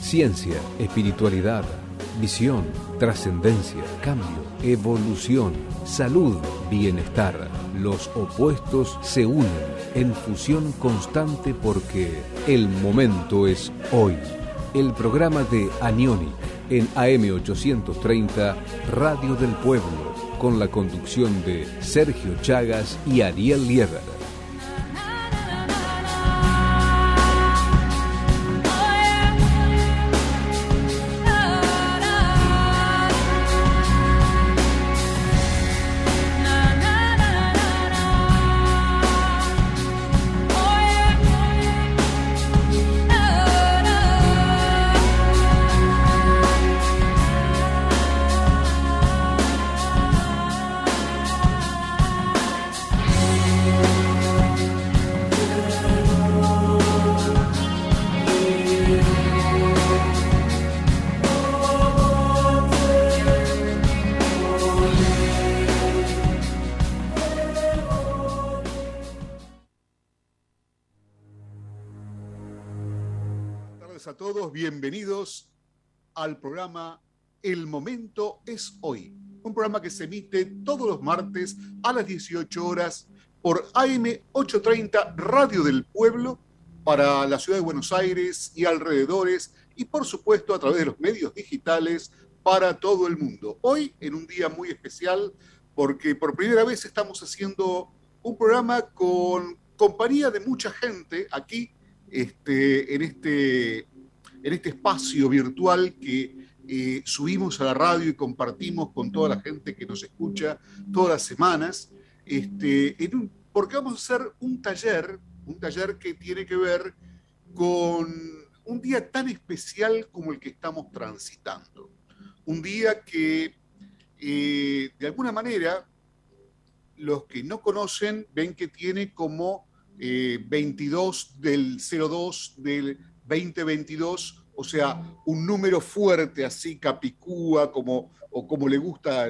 Ciencia, espiritualidad, visión, trascendencia, cambio, evolución, salud, bienestar. Los opuestos se unen en fusión constante porque el momento es hoy. El programa de Anioni en AM830 Radio del Pueblo con la conducción de Sergio Chagas y Ariel Lieber. Al programa El Momento es Hoy, un programa que se emite todos los martes a las 18 horas por AM830 Radio del Pueblo para la ciudad de Buenos Aires y alrededores y por supuesto a través de los medios digitales para todo el mundo. Hoy en un día muy especial porque por primera vez estamos haciendo un programa con compañía de mucha gente aquí este, en este en este espacio virtual que eh, subimos a la radio y compartimos con toda la gente que nos escucha todas las semanas, este, porque vamos a hacer un taller, un taller que tiene que ver con un día tan especial como el que estamos transitando. Un día que, eh, de alguna manera, los que no conocen ven que tiene como 22 eh, del 02 del 2022, o sea, un número fuerte así, capicúa, como, o como le gusta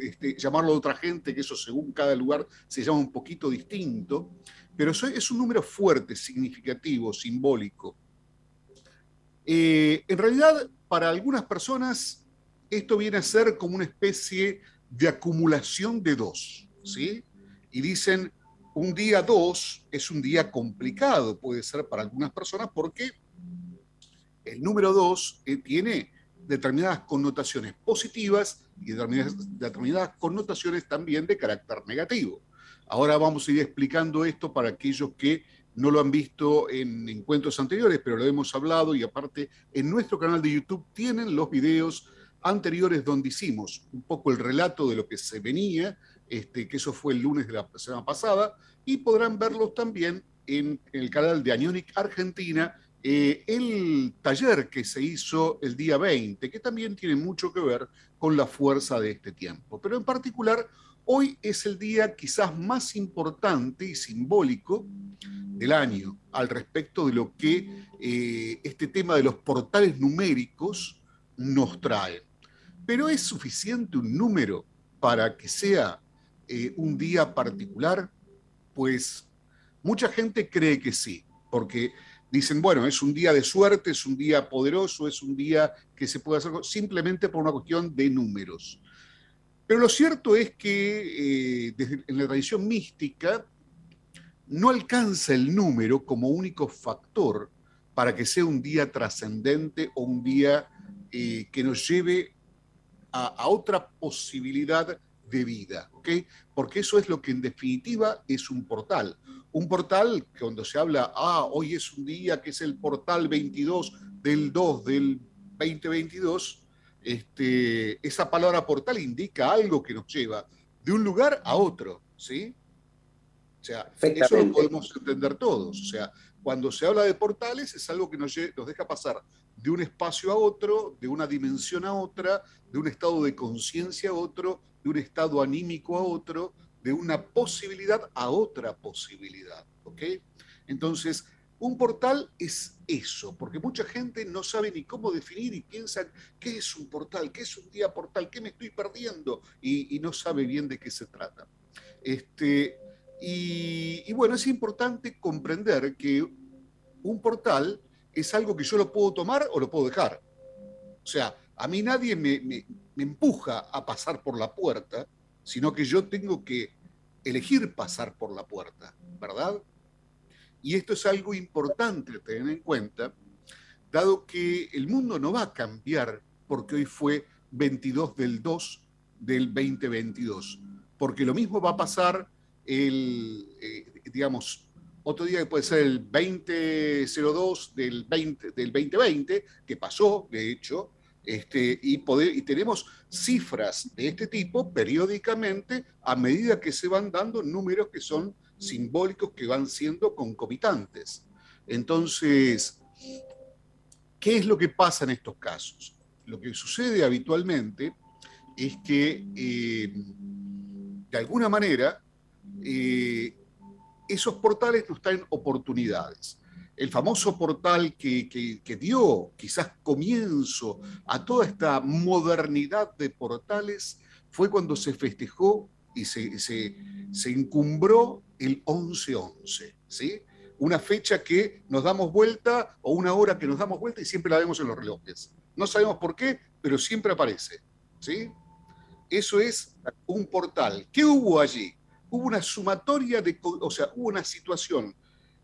este, llamarlo a otra gente, que eso según cada lugar se llama un poquito distinto, pero es un número fuerte, significativo, simbólico. Eh, en realidad, para algunas personas, esto viene a ser como una especie de acumulación de dos, ¿sí? Y dicen, un día dos es un día complicado, puede ser para algunas personas, porque el número dos eh, tiene determinadas connotaciones positivas y determinadas, connotaciones también de carácter negativo. Ahora vamos a ir explicando esto para aquellos que no lo han visto en encuentros anteriores, pero lo hemos hablado y aparte en nuestro canal de YouTube tienen los videos anteriores donde hicimos un poco el relato de lo que se venía, este, que eso fue el lunes de la semana pasada, y podrán verlos también en, en el canal de Anionic Argentina, eh, el taller que se hizo el día 20, que también tiene mucho que ver con la fuerza de este tiempo. Pero en particular, hoy es el día quizás más importante y simbólico del año al respecto de lo que eh, este tema de los portales numéricos nos trae. Pero ¿es suficiente un número para que sea eh, un día particular? Pues mucha gente cree que sí, porque dicen, bueno, es un día de suerte, es un día poderoso, es un día que se puede hacer simplemente por una cuestión de números. Pero lo cierto es que eh, en la tradición mística no alcanza el número como único factor para que sea un día trascendente o un día eh, que nos lleve a, a, otra posibilidad de vida. Porque eso es lo que en definitiva es un portal un portal que cuando se habla, ah, hoy es un día que es el portal 22 del 2 del 2022, este, esa palabra portal indica algo que nos lleva de un lugar a otro, ¿sí? O sea, eso lo podemos entender todos. O sea, cuando se habla de portales es algo que nos, nos deja pasar de un espacio a otro, de una dimensión a otra, de un estado de conciencia a otro, de un estado anímico a otro, de una posibilidad a otra posibilidad. ¿ok? Entonces, Un portal es eso, porque mucha gente no sabe ni cómo definir y piensa qué es un portal, qué es un día portal, qué me estoy perdiendo y, no sabe bien de qué se trata. Este, y, bueno, es importante comprender que un portal es algo que yo lo puedo tomar o lo puedo dejar. O sea, a mí nadie me, me empuja a pasar por la puerta, sino que yo tengo que elegir pasar por la puerta, ¿verdad? Y esto es algo importante tener en cuenta, dado que el mundo no va a cambiar porque hoy fue 22 del 2 del 2022, porque lo mismo va a pasar el, eh, digamos, otro día que puede ser el 2002 del, 20, del 2020, que pasó, de hecho, este, y, tenemos cifras de este tipo periódicamente a medida que se van dando números que son simbólicos que van siendo concomitantes. Entonces, ¿qué es lo que pasa en estos casos? Lo que sucede habitualmente es que, eh, de alguna manera, eh, esos portales nos traen oportunidades. El famoso portal que, dio quizás comienzo a toda esta modernidad de portales fue cuando se festejó y se, se, encumbró el 11-11, ¿sí? Una fecha que nos damos vuelta o una hora que nos damos vuelta y siempre la vemos en los relojes. No sabemos por qué, pero siempre aparece, ¿sí? Eso es un portal. ¿Qué hubo allí? Hubo una sumatoria de, o sea, hubo una situación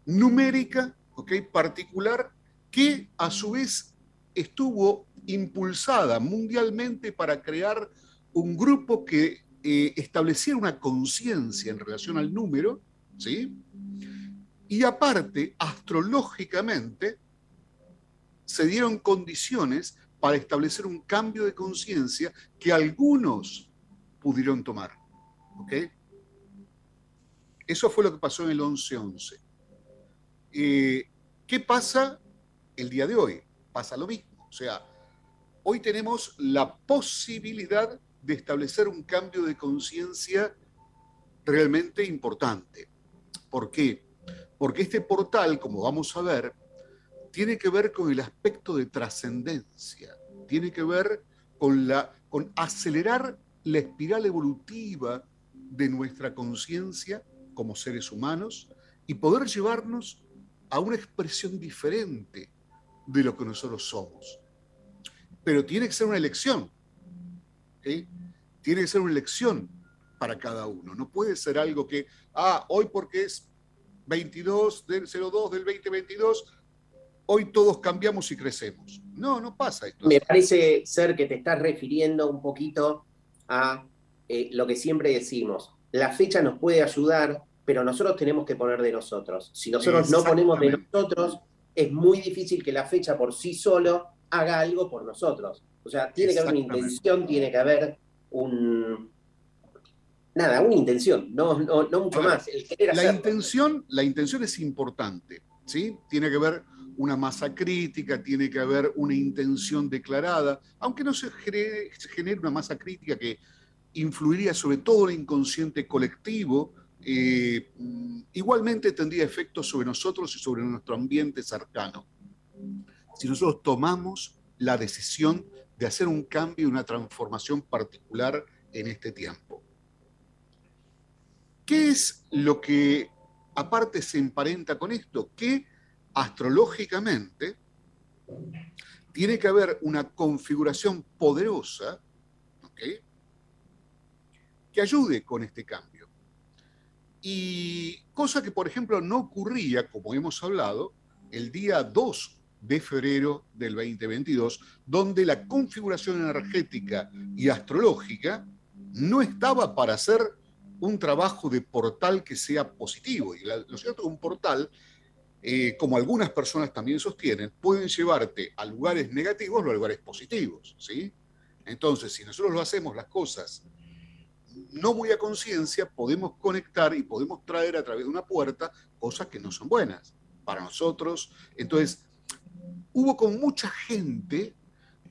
numérica, ¿ok? Particular que a su vez estuvo impulsada mundialmente para crear un grupo que eh, establecer una conciencia en relación al número, ¿sí? Y aparte, astrológicamente, se dieron condiciones para establecer un cambio de conciencia que algunos pudieron tomar. ¿Ok? Eso fue lo que pasó en el 11-11. Eh, ¿Qué pasa el día de hoy? Pasa lo mismo. O sea, hoy tenemos la posibilidad de establecer un cambio de conciencia realmente importante. ¿Por qué? Porque este portal, como vamos a ver, tiene que ver con el aspecto de trascendencia, tiene que ver con, la, con acelerar la espiral evolutiva de nuestra conciencia como seres humanos y poder llevarnos a una expresión diferente de lo que nosotros somos. Pero tiene que ser una elección, tiene que ser una elección para cada uno. No puede ser algo que, ah, hoy porque es 22 del 02 del 2022, hoy todos cambiamos y crecemos. No, no pasa esto. Me parece ser que te estás refiriendo un poquito a eh, lo que siempre decimos. La fecha nos puede ayudar, pero nosotros tenemos que poner de nosotros. Si nosotros no ponemos de nosotros, es muy difícil que la fecha por sí solo haga algo por nosotros. O sea, tiene que haber una intención, tiene que haber un... Nada, una intención, no, no, mucho más. la, intención, la intención es importante, ¿sí? Tiene que haber una masa crítica, tiene que haber una intención declarada, aunque no se genere, se genere una masa crítica que influiría sobre todo el inconsciente colectivo, eh, igualmente tendría efectos sobre nosotros y sobre nuestro ambiente cercano. Si nosotros tomamos la decisión de hacer un cambio y una transformación particular en este tiempo. ¿Qué es lo que aparte se emparenta con esto? Que astrológicamente tiene que haber una configuración poderosa que ayude con este cambio. Y cosa que, por ejemplo, no ocurría, como hemos hablado, el día 2 de febrero del 2022, donde la configuración energética y astrológica no estaba para hacer un trabajo de portal que sea positivo. Y lo cierto es que un portal, eh, como algunas personas también sostienen, pueden llevarte a lugares negativos o a lugares positivos. ¿sí? Entonces, si nosotros lo hacemos las cosas no muy a conciencia, podemos conectar y podemos traer a través de una puerta cosas que no son buenas para nosotros. Entonces, hubo con mucha gente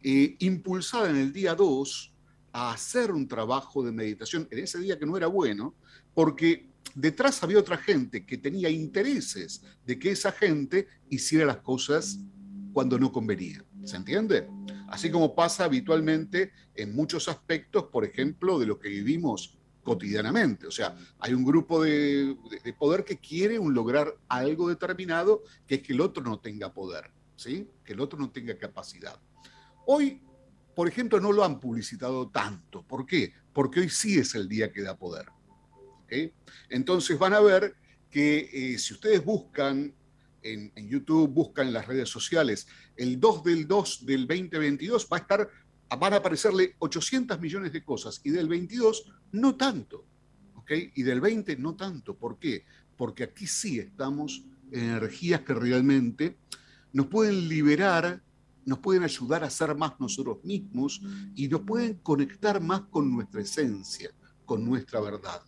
eh, impulsada en el día 2 a hacer un trabajo de meditación en ese día que no era bueno, porque detrás había otra gente que tenía intereses de que esa gente hiciera las cosas cuando no convenía. ¿Se entiende? Así como pasa habitualmente en muchos aspectos, por ejemplo, de lo que vivimos cotidianamente. O sea, hay un grupo de, poder que quiere un lograr algo determinado, que es que el otro no tenga poder, ¿sí? que el otro no tenga capacidad. Hoy, por ejemplo, no lo han publicitado tanto. ¿Por qué? Porque hoy sí es el día que da poder. Entonces van a ver que eh, si ustedes buscan en, YouTube, buscan en las redes sociales, el 2 del 2 del 2022 va a estar, van a aparecerle 800 millones de cosas y del 22 no tanto, ¿ok? Y del 20 no tanto. ¿Por qué? Porque aquí sí estamos en energías que realmente nos pueden liberar, nos pueden ayudar a ser más nosotros mismos y nos pueden conectar más con nuestra esencia, con nuestra verdad.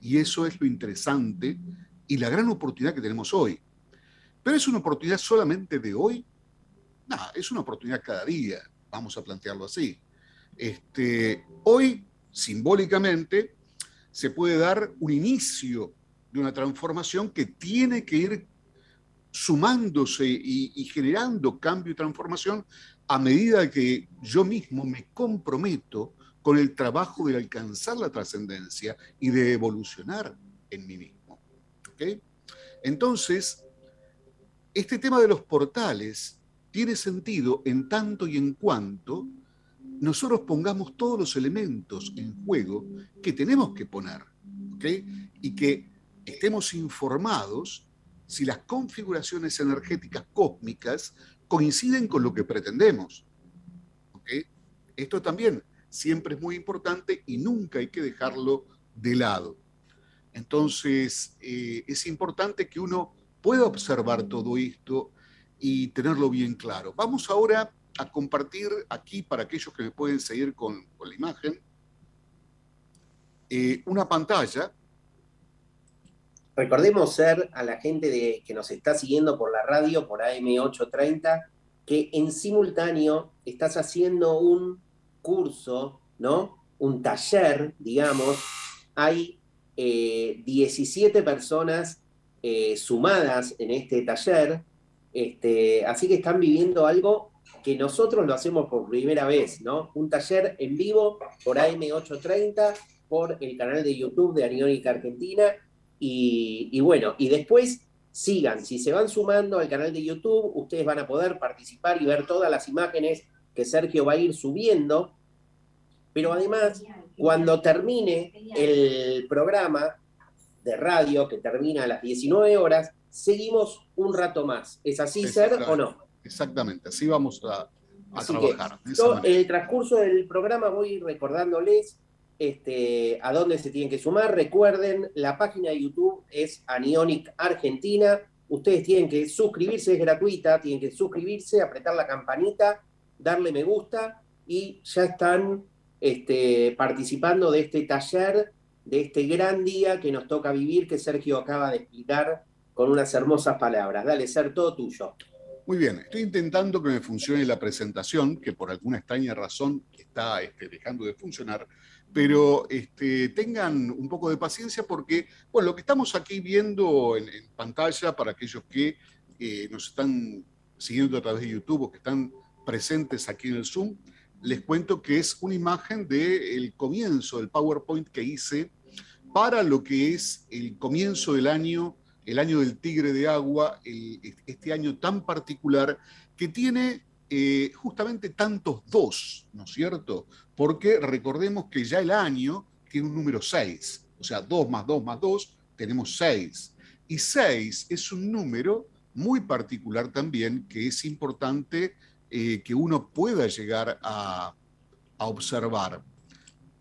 Y eso es lo interesante y la gran oportunidad que tenemos hoy. Pero es una oportunidad solamente de hoy. No, es una oportunidad cada día, vamos a plantearlo así. Este, hoy, simbólicamente, se puede dar un inicio de una transformación que tiene que ir sumándose y, y, generando cambio y transformación a medida que yo mismo me comprometo con el trabajo de alcanzar la trascendencia y de evolucionar en mí mismo. Entonces, este tema de los portales tiene sentido en tanto y en cuanto nosotros pongamos todos los elementos en juego que tenemos que poner, Y que estemos informados si las configuraciones energéticas cósmicas coinciden con lo que pretendemos. Esto también siempre es muy importante y nunca hay que dejarlo de lado. Entonces, eh, es importante que uno pueda observar todo esto y tenerlo bien claro. Vamos ahora a compartir aquí, para aquellos que me pueden seguir con, la imagen, eh, una pantalla. Recordemos ser a la gente de, que nos está siguiendo por la radio, por AM830, que en simultáneo estás haciendo un curso, ¿no? Un taller, digamos, hay 17 eh, personas eh, sumadas en este taller, este, así que están viviendo algo que nosotros lo hacemos por primera vez, ¿no? Un taller en vivo por AM830, por el canal de YouTube de Aniónica Argentina, y bueno, y después sigan, si se van sumando al canal de YouTube, ustedes van a poder participar y ver todas las imágenes que Sergio va a ir subiendo. Pero además, cuando termine el programa de radio, que termina a las 19 horas, seguimos un rato más. ¿Es así, Ser, o no? Exactamente, así vamos a, trabajar. en el transcurso del programa voy recordándoles este, a dónde se tienen que sumar. Recuerden, la página de YouTube es Anionic Argentina. Ustedes tienen que suscribirse, es gratuita, tienen que suscribirse, apretar la campanita darle me gusta y ya están este, participando de este taller, de este gran día que nos toca vivir, que Sergio acaba de explicar con unas hermosas palabras. Dale, ser todo tuyo. Muy bien, estoy intentando que me funcione la presentación, que por alguna extraña razón está este, dejando de funcionar, pero este, tengan un poco de paciencia porque, bueno, lo que estamos aquí viendo en, pantalla para aquellos que eh, nos están siguiendo a través de YouTube o que están presentes aquí en el Zoom, les cuento que es una imagen del comienzo del PowerPoint que hice para lo que es el comienzo del año, el año del tigre de agua, este año tan particular que tiene eh, justamente tantos dos, ¿no es cierto? Porque recordemos que ya el año tiene un número 6, o sea, 2 más 2 más 2, tenemos 6. Y 6 es un número muy particular también que es importante eh, que uno pueda llegar a, observar.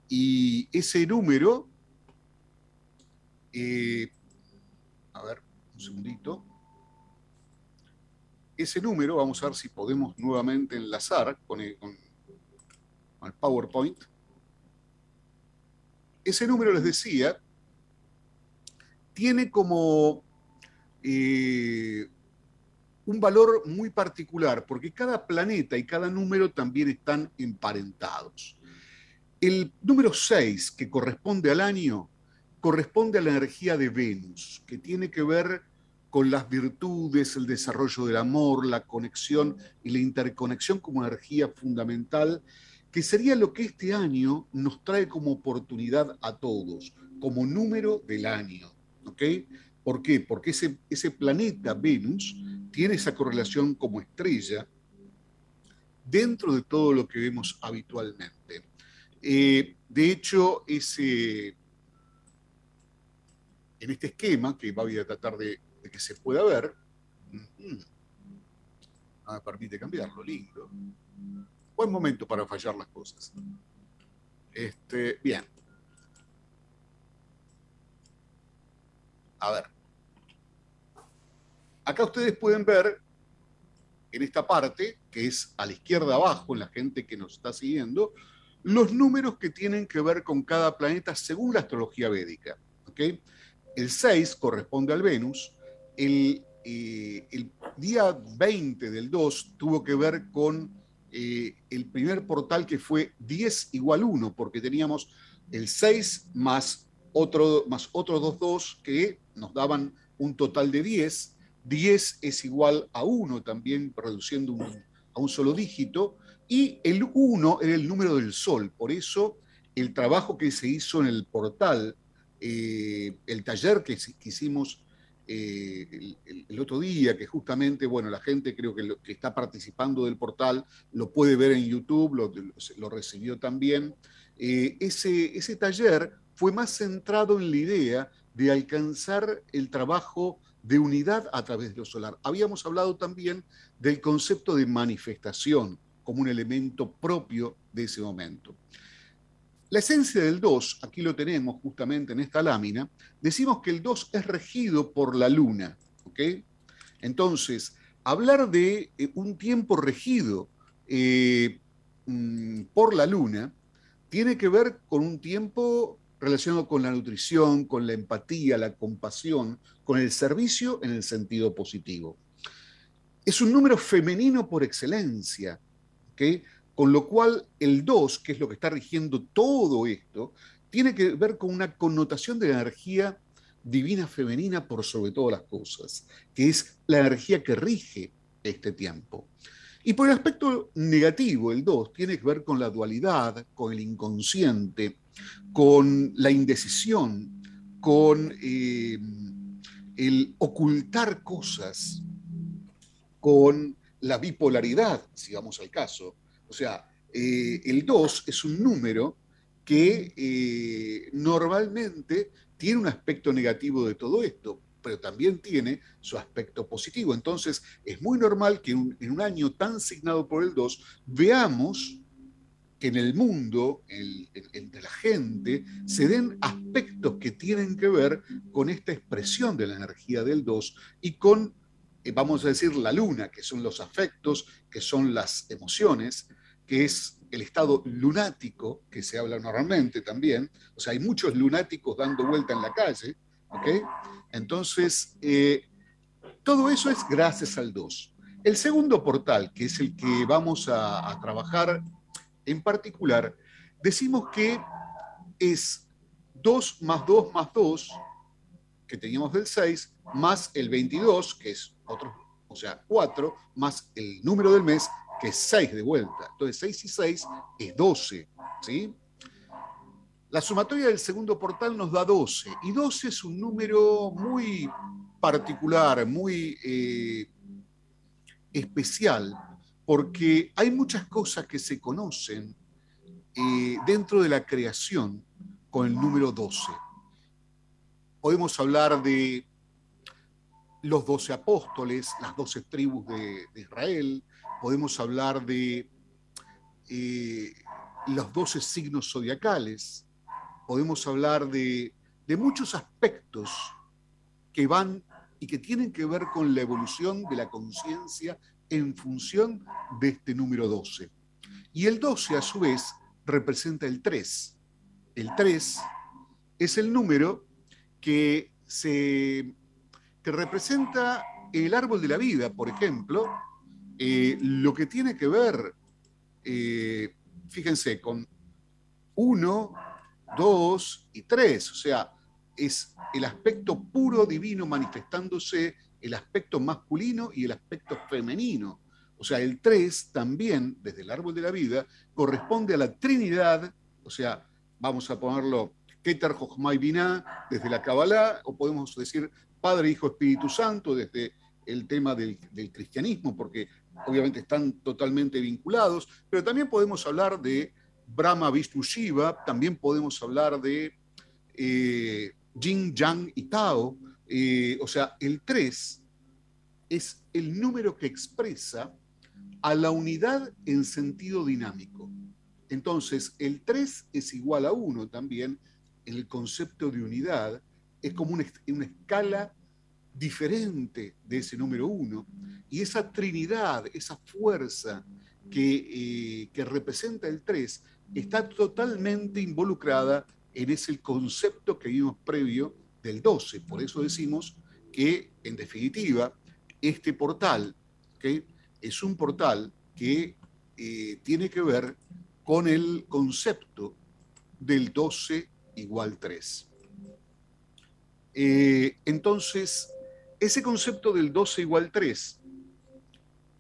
Y ese número, eh, a ver, un segundito. Ese número, vamos a ver si podemos nuevamente enlazar con el, PowerPoint. Ese número, les decía, tiene como eh, un valor muy particular, porque cada planeta y cada número también están emparentados. El número 6, que corresponde al año, corresponde a la energía de Venus, que tiene que ver con las virtudes, el desarrollo del amor, la conexión y la interconexión como energía fundamental, que sería lo que este año nos trae como oportunidad a todos, como número del año. ¿ok? ¿Por qué? Porque ese, ese planeta Venus tiene esa correlación como estrella dentro de todo lo que vemos habitualmente. Eh, de hecho, ese, en este esquema, que voy a tratar de que se pueda ver. me permite cambiarlo, lindo. Buen momento para fallar las cosas. Este, bien. A ver. Acá ustedes pueden ver en esta parte, que es a la izquierda abajo, en la gente que nos está siguiendo, los números que tienen que ver con cada planeta según la astrología védica. ¿okay? El 6 corresponde al Venus, el, eh, día 20 del 2 tuvo que ver con eh, el primer portal que fue 10 igual 1, porque teníamos el 6 más, otro, más otros dos 2 que nos daban un total de 10. 10 es igual a 1 también, reduciendo a un solo dígito. Y el 1 era el número del Sol. Por eso el trabajo que se hizo en el portal, eh, el taller que, hicimos eh, el, otro día, que justamente, bueno, la gente creo que, que está participando del portal lo puede ver en YouTube, lo, recibió también. Eh, ese, ese taller fue más centrado en la idea de alcanzar el trabajo de unidad a través de lo solar. Habíamos hablado también del concepto de manifestación como un elemento propio de ese momento. La esencia del 2, aquí lo tenemos justamente en esta lámina, decimos que el 2 es regido por la luna. ¿ok? Entonces, hablar de eh, un tiempo regido eh, mm, por la luna tiene que ver con un tiempo relacionado con la nutrición, con la empatía, la compasión, con el servicio en el sentido positivo. Es un número femenino por excelencia, ¿ok? Con lo cual el 2, que es lo que está rigiendo todo esto, tiene que ver con una connotación de la energía divina femenina por sobre todas las cosas, que es la energía que rige este tiempo. Y por el aspecto negativo, el 2 tiene que ver con la dualidad, con el inconsciente, con la indecisión, con eh, el ocultar cosas, con la bipolaridad, si vamos al caso, o sea, eh, el 2 es un número que eh, normalmente tiene un aspecto negativo de todo esto, pero también tiene su aspecto positivo. Entonces, es muy normal que en un año tan signado por el 2 veamos que en el mundo, entre la gente, se den aspectos que tienen que ver con esta expresión de la energía del 2 y con, eh, vamos a decir, la luna, que son los afectos, que son las emociones, que es el estado lunático, que se habla normalmente también, o sea, hay muchos lunáticos dando vuelta en la calle, ¿ok? Entonces, eh, todo eso es gracias al 2. El segundo portal, que es el que vamos a trabajar en particular, decimos que es 2 más 2 más 2, que teníamos del 6, más el 22, que es otro, o sea, 4, más el número del mes, que es 6 de vuelta. Entonces 6 y 6 es 12. ¿sí? La sumatoria del segundo portal nos da 12. Y 12 es un número muy particular, muy eh, especial, porque hay muchas cosas que se conocen eh, dentro de la creación con el número 12. Podemos hablar de los doce apóstoles, las doce tribus de, Israel, podemos hablar de eh, los doce signos zodiacales, podemos hablar de, de muchos aspectos que van y que tienen que ver con la evolución de la conciencia en función de este número 12. Y el 12, a su vez, representa el 3. El 3 es el número que se que representa el árbol de la vida, por ejemplo, eh, lo que tiene que ver, eh, fíjense, con 1, 2 y 3. O sea, es el aspecto puro divino manifestándose, el aspecto masculino y el aspecto femenino. O sea, el 3 también, desde el árbol de la vida, corresponde a la Trinidad, o sea, vamos a ponerlo Keter Jochmai Binah desde la Kabbalah, o podemos decir Padre, Hijo, Espíritu Santo desde el tema del, cristianismo, porque obviamente están totalmente vinculados, pero también podemos hablar de Brahma, Vishnu, Shiva, también podemos hablar de eh, Jin, Yang y Tao, eh, o sea, el 3 es el número que expresa a la unidad en sentido dinámico. Entonces, el 3 es igual a 1 también en el concepto de unidad, es como una, escala diferente de ese número 1. Y esa trinidad, esa fuerza que, eh, que representa el 3, está totalmente involucrada en ese concepto que vimos previo del 12. Por eso decimos que, en definitiva, este portal es un portal que eh, tiene que ver con el concepto del 12 igual 3. Eh, entonces, ese concepto del 12 igual 3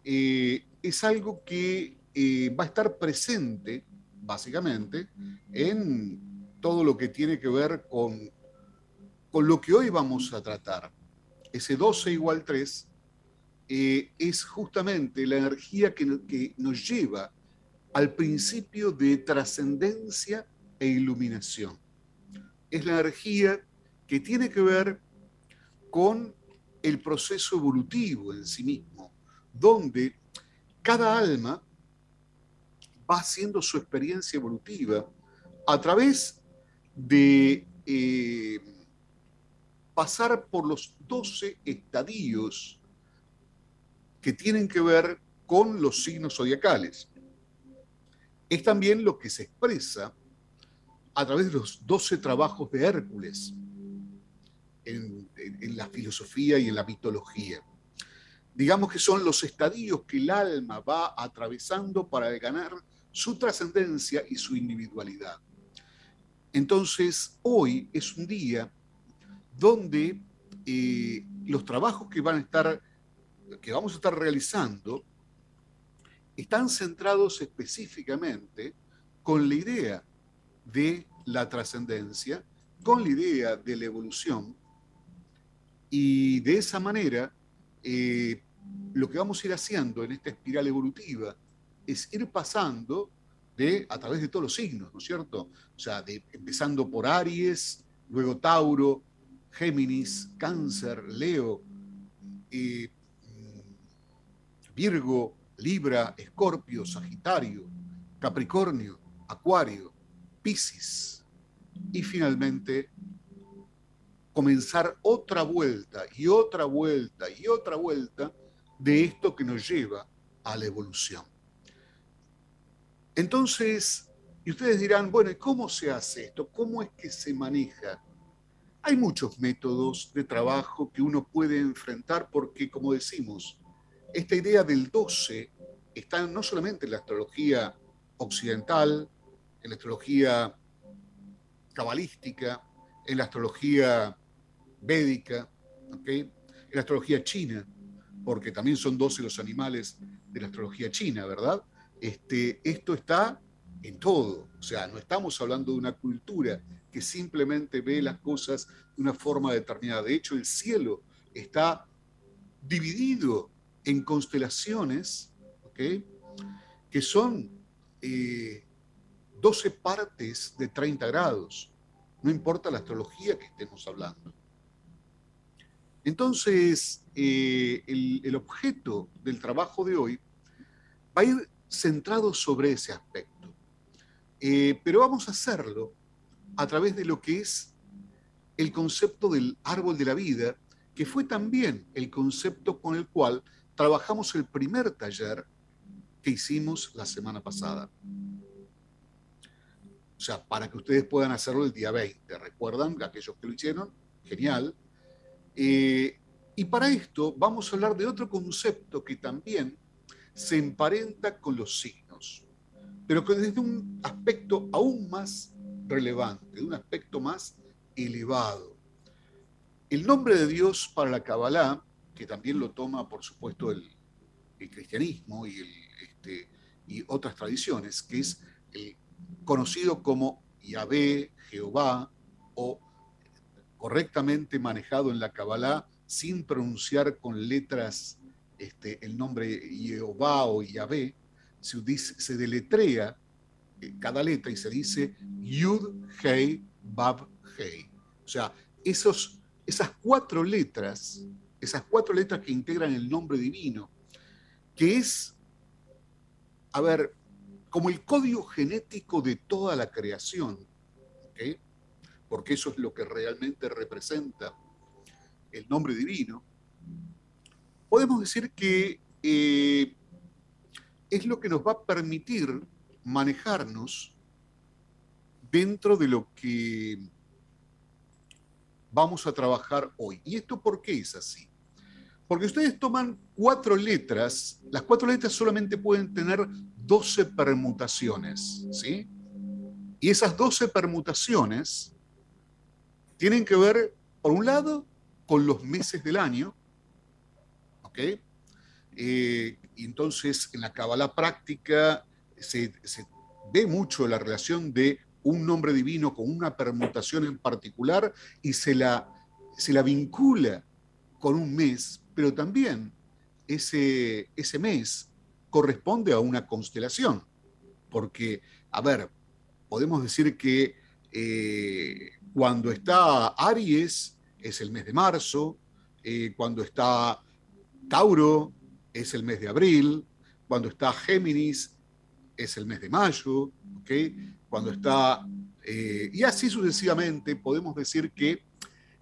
eh, es algo que va a estar presente, básicamente, en todo lo que tiene que ver con, con lo que hoy vamos a tratar. Ese 12 igual 3 eh, es justamente la energía que, nos lleva al principio de trascendencia e iluminación. Es la energía que tiene que ver con el proceso evolutivo en sí mismo, donde cada alma va haciendo su experiencia evolutiva a través de eh, pasar por los 12 estadios que tienen que ver con los signos zodiacales. Es también lo que se expresa a través de los 12 trabajos de Hércules en, la filosofía y en la mitología. Digamos que son los estadios que el alma va atravesando para ganar su trascendencia y su individualidad. Entonces, hoy es un día donde eh, los trabajos que van a estar, que vamos a estar realizando, están centrados específicamente con la idea de la trascendencia, con la idea de la evolución, y de esa manera eh, lo que vamos a ir haciendo en esta espiral evolutiva es ir pasando a través de todos los signos, ¿no es cierto? O sea, de, empezando por Aries, luego Tauro, Géminis, Cáncer, Leo, mm, Virgo, Libra, Escorpio, Sagitario, Capricornio, Acuario, Piscis y finalmente comenzar otra vuelta y otra vuelta y otra vuelta de esto que nos lleva a la evolución. Entonces, y ustedes dirán, bueno, ¿y cómo se hace esto? ¿Cómo es que se maneja? Hay muchos métodos de trabajo que uno puede enfrentar porque, como decimos, esta idea del 12 está no solamente en la astrología occidental, en la astrología cabalística, en la astrología védica, en la astrología china, porque también son 12 los animales de la astrología china, ¿verdad? Este, esto está en todo. O sea, no estamos hablando de una cultura que simplemente ve las cosas de una forma determinada. De hecho, el cielo está dividido en constelaciones, que son 12 eh, partes de 30 grados. No importa la astrología que estemos hablando. Entonces, eh, el, el objeto del trabajo de hoy va a ir centrado sobre ese aspecto. Eh, pero vamos a hacerlo a través de lo que es el concepto del árbol de la vida, que fue también el concepto con el cual trabajamos el primer taller que hicimos la semana pasada. O sea, para que ustedes puedan hacerlo el día 20. ¿Recuerdan? Aquellos que lo hicieron, genial. Eh, y para esto vamos a hablar de otro concepto que también se emparenta con los signos, pero que desde un aspecto aún más relevante, de un aspecto más elevado. El nombre de Dios para la Kabbalah, que también lo toma, por supuesto, el, cristianismo y, este, y otras tradiciones, que es conocido como Yahvé, Jehová, o correctamente manejado en la Kabbalah, sin pronunciar con letras este, el nombre Jehová o Yahvé, se, deletrea cada letra y se dice Yud, Hei, Bab, Hei. O sea, esos, esas cuatro letras, esas cuatro letras que integran el nombre divino, que es, a ver, como el código genético de toda la creación, porque eso es lo que realmente representa el nombre divino, podemos decir que eh, es lo que nos va a permitir manejarnos dentro de lo que vamos a trabajar hoy. ¿Y esto por qué es así? Porque ustedes toman cuatro letras, las cuatro letras solamente pueden tener 12 permutaciones, ¿sí? Y esas 12 permutaciones tienen que ver, por un lado, con los meses del año, ¿ok? Eh, entonces en la Kabbalah práctica se, ve mucho la relación de un nombre divino con una permutación en particular y se la, se la vincula con un mes, pero también ese, ese mes corresponde a una constelación. Porque, a ver, podemos decir que eh, cuando está Aries es el mes de marzo, eh, cuando está Tauro es el mes de abril, cuando está Géminis es el mes de mayo, cuando está... Eh, y así sucesivamente podemos decir que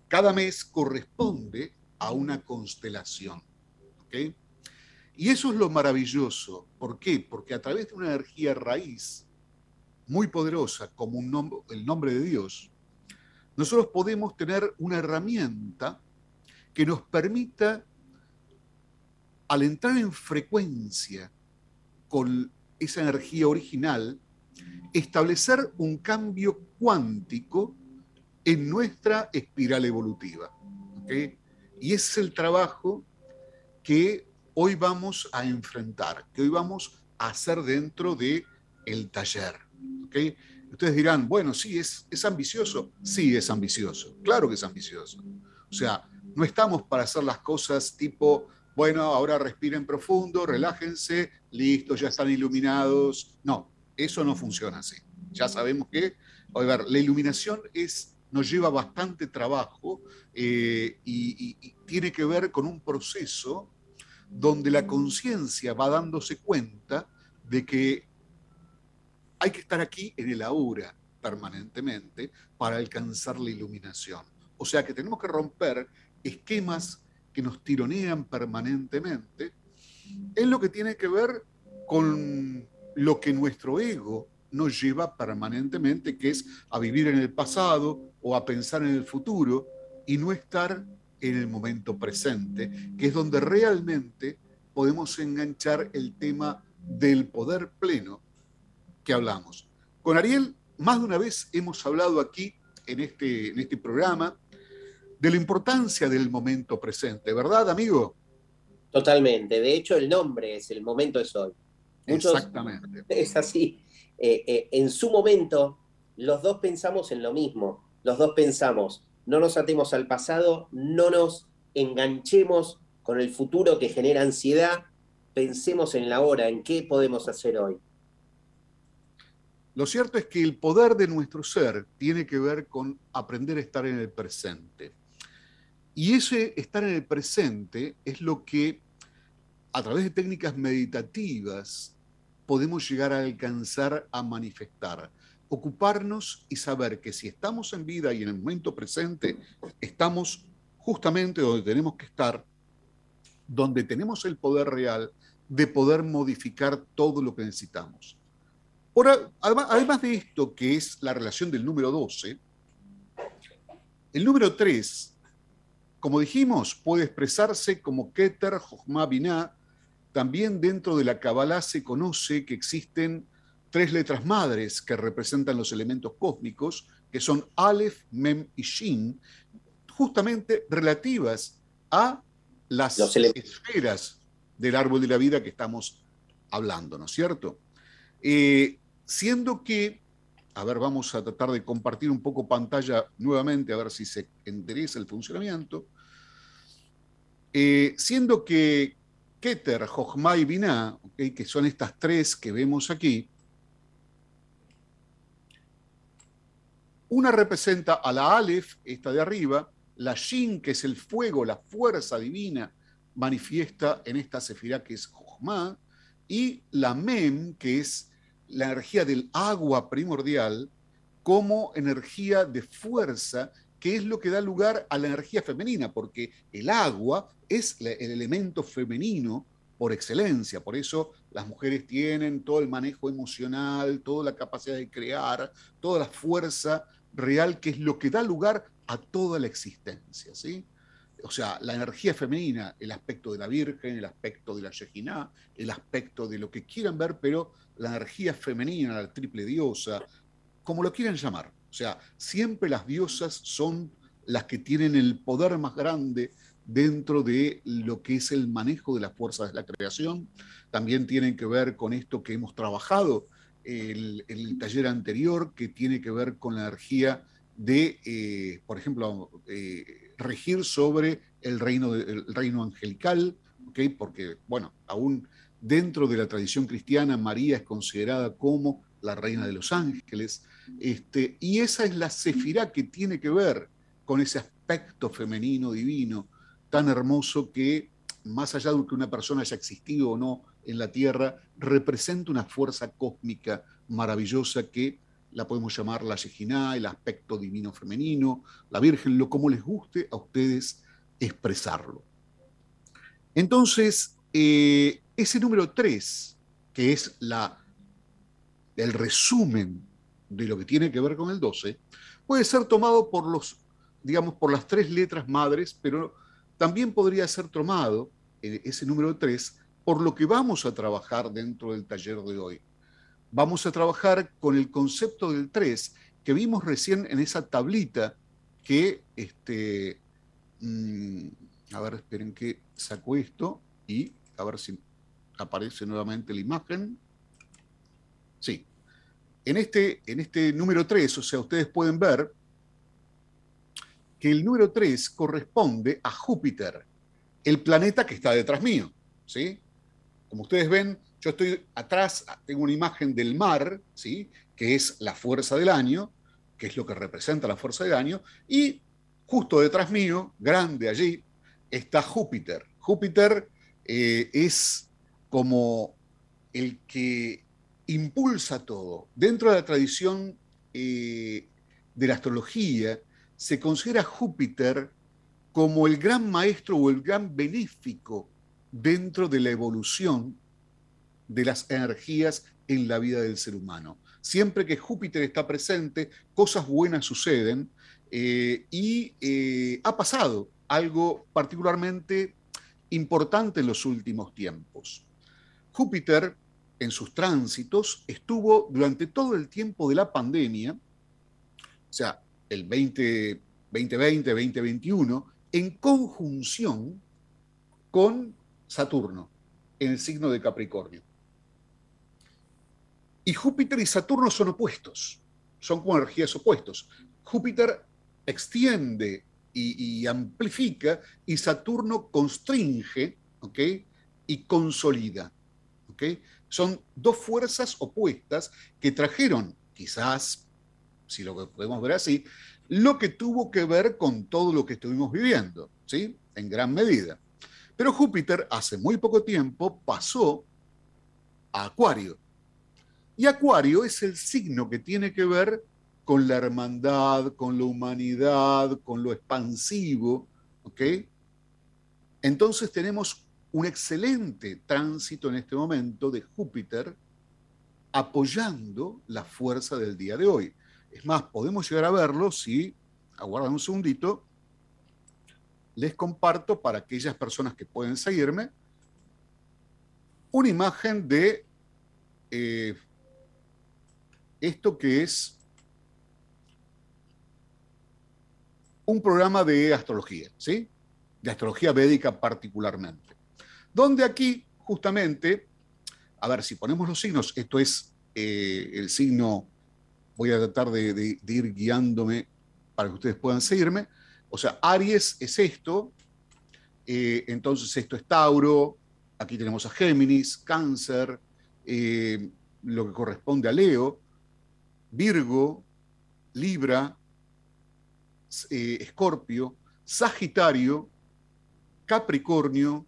cada mes corresponde a una constelación. Y eso es lo maravilloso. ¿Por qué? Porque a través de una energía raíz muy poderosa, como un el nombre de Dios, nosotros podemos tener una herramienta que nos permita, al entrar en frecuencia con esa energía original, establecer un cambio cuántico en nuestra espiral evolutiva. Y ese es el trabajo que hoy vamos a enfrentar, que hoy vamos a hacer dentro del el taller. ¿okay? Ustedes dirán, bueno, sí, es, es ambicioso. Sí, es ambicioso. Claro que es ambicioso. O sea, no estamos para hacer las cosas tipo, bueno, ahora respiren profundo, relájense, listo, ya están iluminados. No, eso no funciona así. Ya sabemos que, a ver, la iluminación es, nos lleva bastante trabajo eh, y tiene que ver con un proceso donde la conciencia va dándose cuenta de que hay que estar aquí en el ahora permanentemente para alcanzar la iluminación. O sea que tenemos que romper esquemas que nos tironean permanentemente en lo que tiene que ver con lo que nuestro ego nos lleva permanentemente, que es a vivir en el pasado o a pensar en el futuro y no estar en el momento presente, que es donde realmente podemos enganchar el tema del poder pleno que hablamos. Con Ariel, más de una vez hemos hablado aquí en este, en este programa de la importancia del momento presente, ¿verdad, amigo? Totalmente. De hecho, el nombre es el momento es hoy. Exactamente. Es así. Eh, eh, en su momento, los dos pensamos en lo mismo. Los dos pensamos, no nos atemos al pasado, no nos enganchemos con el futuro que genera ansiedad, pensemos en la hora, en qué podemos hacer hoy. Lo cierto es que el poder de nuestro ser tiene que ver con aprender a estar en el presente. Y ese estar en el presente es lo que a través de técnicas meditativas podemos llegar a alcanzar a manifestar ocuparnos y saber que si estamos en vida y en el momento presente, estamos justamente donde tenemos que estar, donde tenemos el poder real de poder modificar todo lo que necesitamos. Ahora, además de esto, que es la relación del número 12, el número 3, como dijimos, puede expresarse como Keter, Jochma, Binah. También dentro de la Kabbalah se conoce que existen tres letras madres que representan los elementos cósmicos, que son Aleph, Mem y Shin, justamente relativas a las esferas del árbol de la vida que estamos hablando, ¿no es cierto? Eh, siendo que, a ver, vamos a tratar de compartir un poco pantalla nuevamente, a ver si se endereza el funcionamiento. Eh, siendo que Keter, Jochma y Binah, que son estas tres que vemos aquí, una representa a la Aleph, esta de arriba, la Shin, que es el fuego, la fuerza divina manifiesta en esta sefirá que es Jochma, y la Mem, que es la energía del agua primordial, como energía de fuerza, que es lo que da lugar a la energía femenina, porque el agua es el elemento femenino por excelencia. Por eso las mujeres tienen todo el manejo emocional, toda la capacidad de crear, toda la fuerza real, que es lo que da lugar a toda la existencia. ¿sí? O sea, la energía femenina, el aspecto de la Virgen, el aspecto de la Yejiná, el aspecto de lo que quieran ver, pero la energía femenina, la triple diosa, como lo quieran llamar. O sea, siempre las diosas son las que tienen el poder más grande dentro de lo que es el manejo de las fuerzas de la creación. También tienen que ver con esto que hemos trabajado en el, taller anterior, que tiene que ver con la energía de, eh, por ejemplo, eh, regir sobre el reino, reino angelical, porque, bueno, aún dentro de la tradición cristiana, María es considerada como la reina de los ángeles, este, y esa es la sefirá que tiene que ver con ese aspecto femenino divino tan hermoso que, más allá de que una persona haya existido o no en la Tierra, representa una fuerza cósmica maravillosa que la podemos llamar la Yejiná, el aspecto divino femenino, la Virgen, lo como les guste a ustedes expresarlo. Entonces, eh, ese número 3, que es la, el resumen de lo que tiene que ver con el 12, puede ser tomado por los, digamos, por las tres letras madres, pero también podría ser tomado eh, ese número 3 por lo que vamos a trabajar dentro del taller de hoy. Vamos a trabajar con el concepto del 3 que vimos recién en esa tablita que, este, mm, a ver, esperen que saco esto y a ver si aparece nuevamente la imagen. Sí. En este, en este número 3, o sea, ustedes pueden ver que el número 3 corresponde a Júpiter, el planeta que está detrás mío. ¿sí? Como ustedes ven, yo estoy atrás, tengo una imagen del mar, ¿sí? que es la fuerza del año, que es lo que representa la fuerza del año, y justo detrás mío, grande allí, está Júpiter. Júpiter eh, es como el que impulsa todo. Dentro de la tradición eh, de la astrología, se considera Júpiter como el gran maestro o el gran benéfico dentro de la evolución de las energías en la vida del ser humano. Siempre que Júpiter está presente, cosas buenas suceden eh, y eh, ha pasado algo particularmente importante en los últimos tiempos. Júpiter, en sus tránsitos, estuvo durante todo el tiempo de la pandemia, o sea, el 20, 2020, 2021, en conjunción con Saturno, en el signo de Capricornio. Y Júpiter y Saturno son opuestos, son como energías opuestos. Júpiter extiende y, amplifica y Saturno constringe y consolida. Son dos fuerzas opuestas que trajeron, quizás, si lo podemos ver así, lo que tuvo que ver con todo lo que estuvimos viviendo, ¿sí? En gran medida. Pero Júpiter hace muy poco tiempo pasó a Acuario. Y Acuario es el signo que tiene que ver con la hermandad, con la humanidad, con lo expansivo. Entonces tenemos un excelente tránsito en este momento de Júpiter apoyando la fuerza del día de hoy. Es más, podemos llegar a verlo si, aguardan un segundito, les comparto para aquellas personas que pueden seguirme una imagen de eh, esto que es un programa de astrología, ¿sí? De astrología védica particularmente. Donde aquí, justamente, a ver, si ponemos los signos, esto es eh, el signo, voy a tratar de, ir guiándome para que ustedes puedan seguirme. O sea, Aries es esto, eh, entonces esto es Tauro, aquí tenemos a Géminis, Cáncer, eh, lo que corresponde a Leo, Virgo, Libra, Escorpio, Sagitario, Capricornio,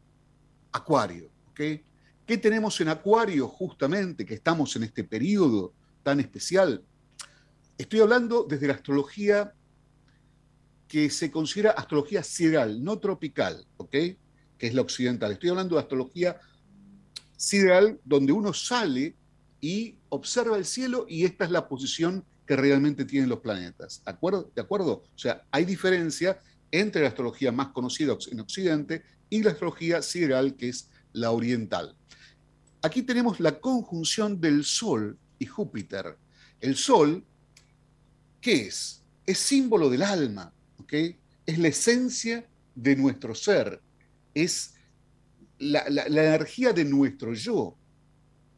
Acuario. ¿Qué tenemos en Acuario justamente, que estamos en este periodo tan especial? Estoy hablando desde la astrología que se considera astrología sideral, no tropical. Que es la occidental. Estoy hablando de astrología sideral, donde uno sale y observa el cielo y esta es la posición que realmente tienen los planetas. ¿De acuerdo? ¿De acuerdo? O sea, hay diferencia entre la astrología más conocida en Occidente y la astrología sideral, que es la oriental. Aquí tenemos la conjunción del Sol y Júpiter. El Sol, ¿qué es? Es símbolo del alma, ¿ok? Es la esencia de nuestro ser, es la, energía de nuestro yo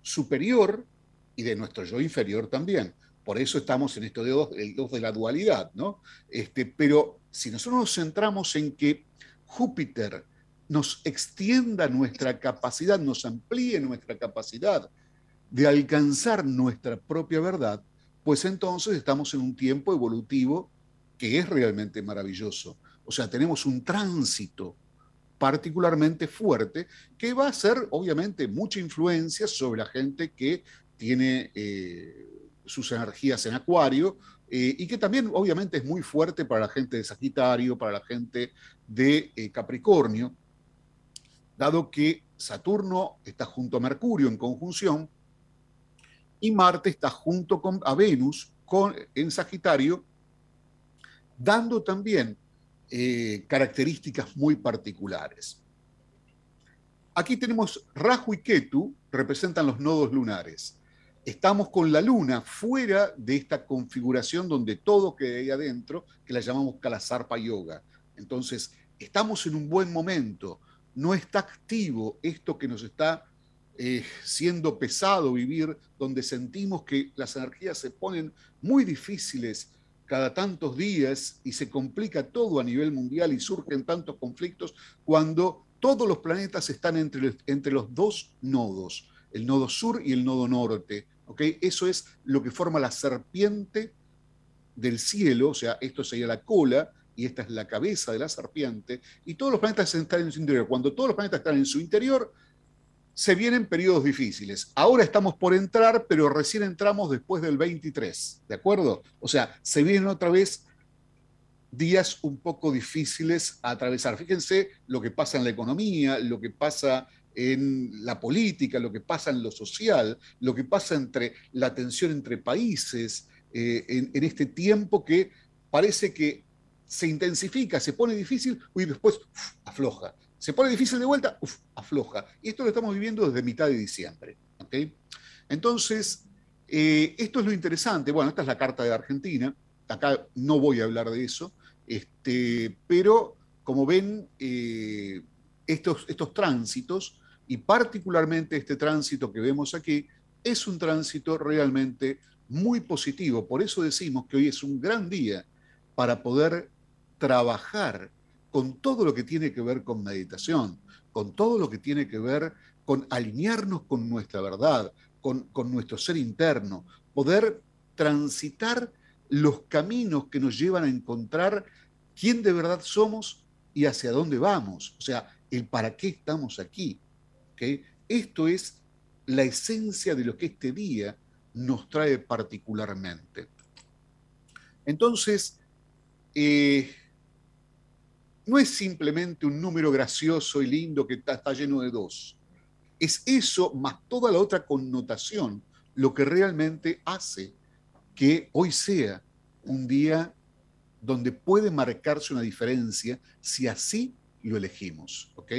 superior y de nuestro yo inferior también. Por eso estamos en esto de dos, de la dualidad, ¿no? Este, pero si nosotros nos centramos en que Júpiter nos extienda nuestra capacidad, nos amplíe nuestra capacidad de alcanzar nuestra propia verdad, pues entonces estamos en un tiempo evolutivo que es realmente maravilloso. O sea, tenemos un tránsito particularmente fuerte que va a ser obviamente mucha influencia sobre la gente que tiene eh, sus energías en acuario eh, y que también obviamente es muy fuerte para la gente de Sagitario, para la gente de eh, Capricornio, dado que Saturno está junto a Mercurio en conjunción y Marte está junto con, a Venus con, en Sagitario, dando también características muy particulares. Aquí tenemos Rahu y Ketu, representan los nodos lunares. Estamos con la luna fuera de esta configuración donde todo queda ahí adentro, que la llamamos Kalasarpa Yoga. Entonces, estamos en un buen momento no está activo esto que nos está eh, siendo pesado vivir, donde sentimos que las energías se ponen muy difíciles cada tantos días y se complica todo a nivel mundial y surgen tantos conflictos cuando todos los planetas están entre, entre los dos nodos, el nodo sur y el nodo norte. ¿Okay? Eso es lo que forma la serpiente del cielo, o sea, esto sería la cola, y esta es la cabeza de la serpiente, y todos los planetas están en su interior. Cuando todos los planetas están en su interior, se vienen periodos difíciles. Ahora estamos por entrar, pero recién entramos después del 23, ¿de acuerdo? O sea, se vienen otra vez días un poco difíciles a atravesar. Fíjense lo que pasa en la economía, lo que pasa en la política, lo que pasa en lo social, lo que pasa entre la tensión entre países, eh, en, este tiempo que parece que se intensifica, se pone difícil y después afloja. Se pone difícil de vuelta, afloja. Y esto lo estamos viviendo desde mitad de diciembre. Entonces, eh, esto es lo interesante. Bueno, esta es la carta de Argentina. Acá no voy a hablar de eso. Este, pero, como ven, eh, estos, estos tránsitos, y particularmente este tránsito que vemos aquí, es un tránsito realmente muy positivo. Por eso decimos que hoy es un gran día para poder trabajar con todo lo que tiene que ver con meditación, con todo lo que tiene que ver con alinearnos con nuestra verdad, con, nuestro ser interno, poder transitar los caminos que nos llevan a encontrar quién de verdad somos y hacia dónde vamos, o sea, el para qué estamos aquí. Esto es la esencia de lo que este día nos trae particularmente. Entonces, eh, no es simplemente un número gracioso y lindo que está, lleno de dos. Es eso más toda la otra connotación lo que realmente hace que hoy sea un día donde puede marcarse una diferencia si así lo elegimos, ¿ok?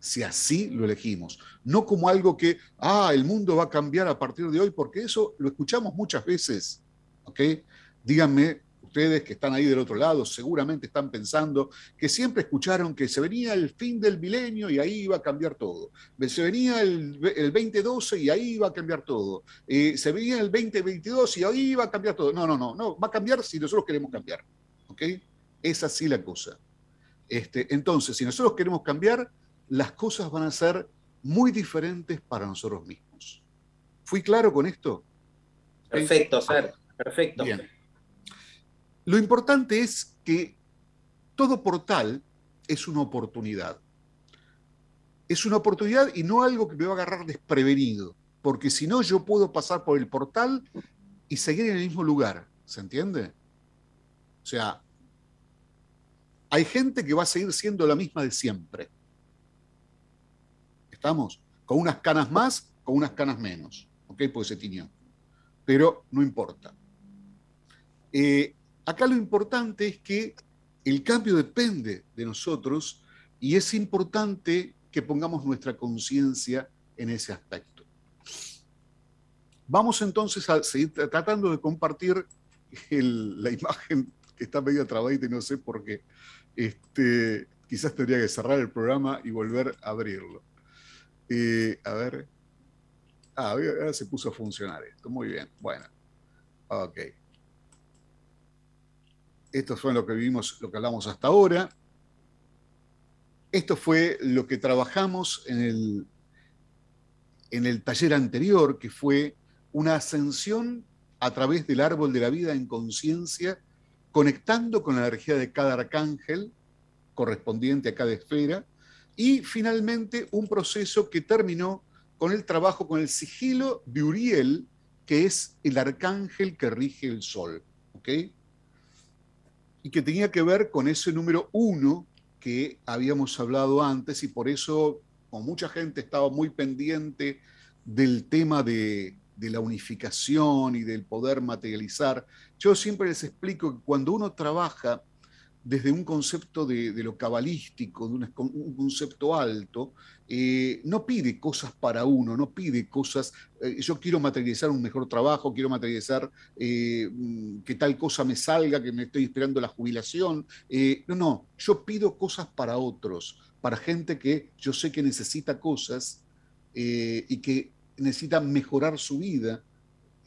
Si así lo elegimos. No como algo que, ah, el mundo va a cambiar a partir de hoy, porque eso lo escuchamos muchas veces, ¿ok? Díganme ustedes que están ahí del otro lado seguramente están pensando que siempre escucharon que se venía el fin del milenio y ahí iba a cambiar todo. Se venía el, 2012 y ahí iba a cambiar todo. Eh, se venía el 2022 y ahí iba a cambiar todo. No, no, no, no. Va a cambiar si nosotros queremos cambiar. ¿Ok? Es así la cosa. Este, entonces, si nosotros queremos cambiar, las cosas van a ser muy diferentes para nosotros mismos. ¿Fui claro con esto? Perfecto, Ser. Perfecto. Bien. Lo importante es que todo portal es una oportunidad. Es una oportunidad y no algo que me va a agarrar desprevenido, porque si no yo puedo pasar por el portal y seguir en el mismo lugar, ¿se entiende? O sea, hay gente que va a seguir siendo la misma de siempre. ¿Estamos? Con unas canas más, con unas canas menos, ¿ok? Pues se tiñó. Pero no importa. Eh, Acá lo importante es que el cambio depende de nosotros y es importante que pongamos nuestra conciencia en ese aspecto. Vamos entonces a seguir tratando de compartir la imagen que está medio trabadita y no sé por qué. Este, quizás tendría que cerrar el programa y volver a abrirlo. Eh, a ver. Ah, ahora se puso a funcionar esto. Muy bien. Bueno. Ok. Esto fue lo que vimos, lo que hablamos hasta ahora. Esto fue lo que trabajamos en el, en el taller anterior, que fue una ascensión a través del árbol de la vida en conciencia, conectando con la energía de cada arcángel correspondiente a cada esfera, y finalmente un proceso que terminó con el trabajo con el sigilo de Uriel, que es el arcángel que rige el sol. ¿okay? y que tenía que ver con ese número uno que habíamos hablado antes y por eso, como mucha gente estaba muy pendiente del tema de, de la unificación y del poder materializar, yo siempre les explico que cuando uno trabaja desde un concepto de, lo cabalístico, de un, concepto alto, eh, no pide cosas para uno, no pide cosas, eh, yo quiero materializar un mejor trabajo, quiero materializar eh, mm, que tal cosa me salga, que me estoy esperando la jubilación. no, no, yo pido cosas para otros, para gente que yo sé que necesita cosas y que necesita mejorar su vida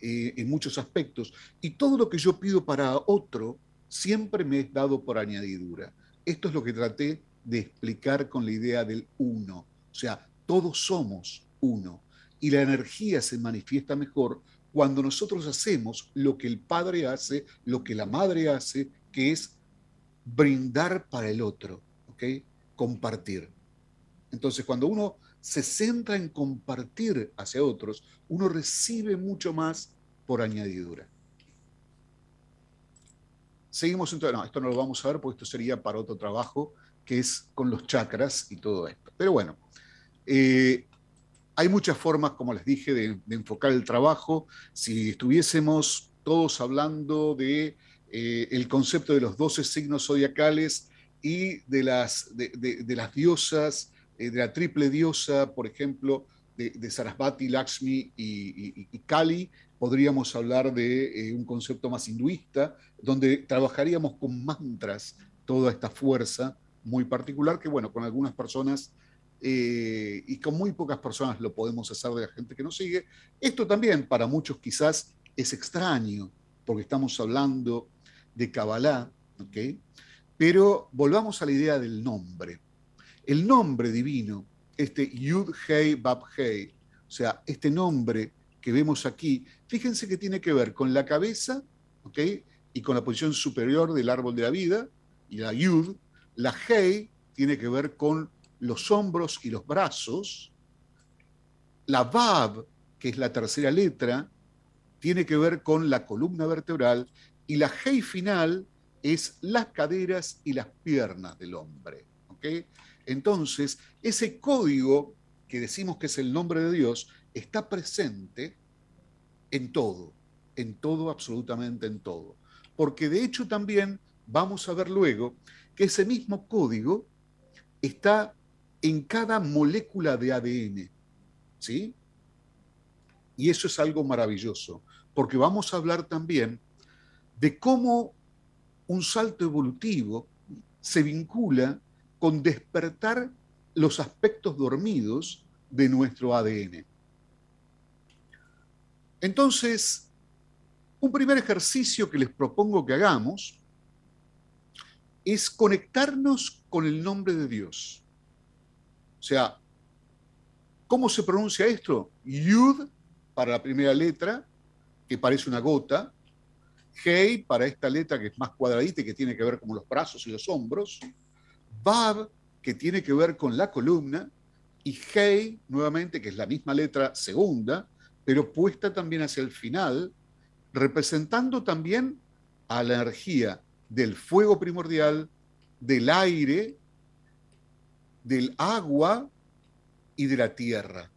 en muchos aspectos. Y todo lo que yo pido para otro, siempre me es dado por añadidura. Esto es lo que traté de explicar con la idea del uno. O sea, todos somos uno. Y la energía se manifiesta mejor cuando nosotros hacemos lo que el padre hace, lo que la madre hace, que es brindar para el otro, ¿ok? Compartir. Entonces, cuando uno se centra en compartir hacia otros, uno recibe mucho más por añadidura. Seguimos entonces, no, esto no lo vamos a ver porque esto sería para otro trabajo, que es con los chakras y todo esto. Pero bueno, eh, hay muchas formas, como les dije, de, enfocar el trabajo. Si estuviésemos todos hablando de eh, el concepto de los 12 signos zodiacales y de las, de, las diosas, eh, de la triple diosa, por ejemplo, de, Sarasvati, Lakshmi y, Kali, podríamos hablar de eh, un concepto más hinduista, donde trabajaríamos con mantras toda esta fuerza muy particular, que bueno, con algunas personas eh, y con muy pocas personas lo podemos hacer de la gente que nos sigue. Esto también para muchos quizás es extraño, porque estamos hablando de Kabbalah, ¿ok? Pero volvamos a la idea del nombre. El nombre divino este Yud Hei Bab Hei, o sea, este nombre que vemos aquí, fíjense que tiene que ver con la cabeza, ¿ok? Y con la posición superior del árbol de la vida, y la Yud, la Hei tiene que ver con los hombros y los brazos, la Bab, que es la tercera letra, tiene que ver con la columna vertebral, y la Hei final es las caderas y las piernas del hombre. ¿ok? Entonces, ese código que decimos que es el nombre de Dios está presente en todo, en todo, absolutamente en todo. Porque de hecho también vamos a ver luego que ese mismo código está en cada molécula de ADN. ¿Sí? Y eso es algo maravilloso, porque vamos a hablar también de cómo un salto evolutivo se vincula con despertar los aspectos dormidos de nuestro ADN. Entonces, un primer ejercicio que les propongo que hagamos es conectarnos con el nombre de Dios. O sea, ¿cómo se pronuncia esto? Yud para la primera letra, que parece una gota, Hei para esta letra que es más cuadradita y que tiene que ver con los brazos y los hombros, Bab que tiene que ver con la columna, y Hei nuevamente que es la misma letra segunda, pero puesta también hacia el final, representando también a la energía del fuego primordial, del aire, del agua y de la tierra.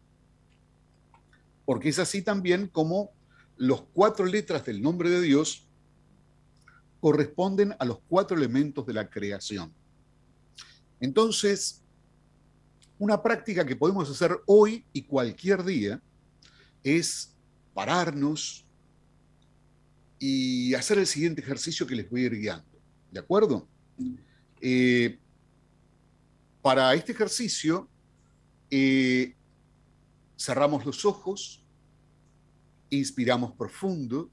Porque es así también como los cuatro letras del nombre de Dios corresponden a los cuatro elementos de la creación. Entonces, una práctica que podemos hacer hoy y cualquier día es pararnos y hacer el siguiente ejercicio que les voy a ir guiando. ¿De acuerdo? Eh, para este ejercicio, eh, cerramos los ojos, inspiramos profundo,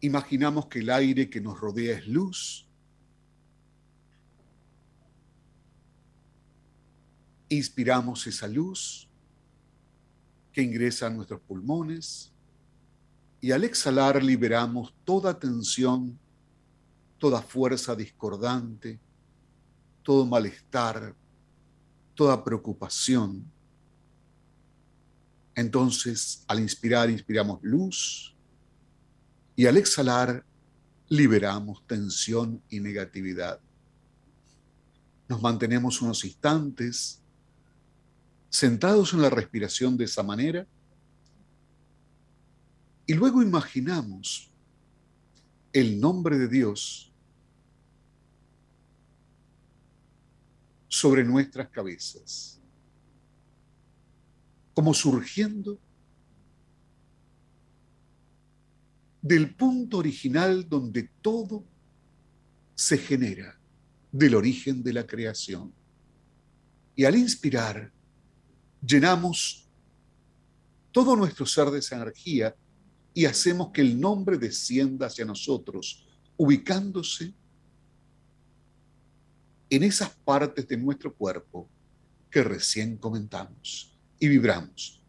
imaginamos que el aire que nos rodea es luz, inspiramos esa luz, que ingresa a nuestros pulmones y al exhalar liberamos toda tensión, toda fuerza discordante, todo malestar, toda preocupación. Entonces, al inspirar, inspiramos luz y al exhalar, liberamos tensión y negatividad. Nos mantenemos unos instantes sentados en la respiración de esa manera, y luego imaginamos el nombre de Dios sobre nuestras cabezas, como surgiendo del punto original donde todo se genera, del origen de la creación. Y al inspirar, llenamos todo nuestro ser de esa energía y hacemos que el nombre descienda hacia nosotros, ubicándose en esas partes de nuestro cuerpo que recién comentamos y vibramos.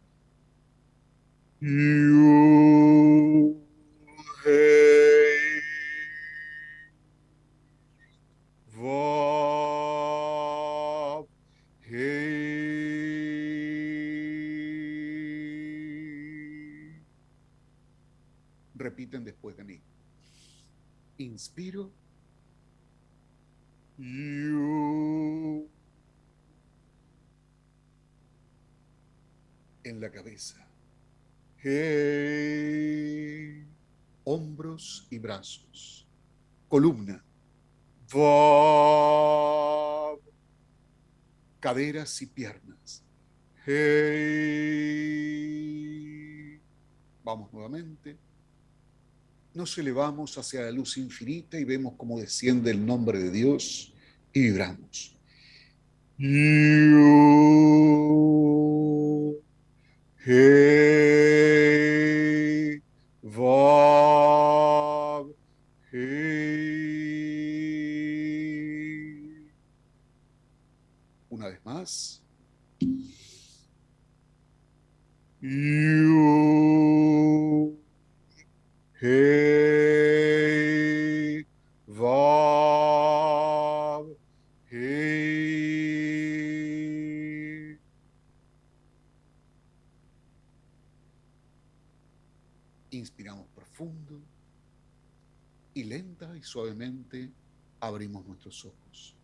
Después de mí. Inspiro. En la cabeza. Hombros y brazos. Columna. Caderas y piernas. Vamos nuevamente nos elevamos hacia la luz infinita y vemos cómo desciende el nombre de Dios y vibramos. Una suavemente abrimos nuestros ojos.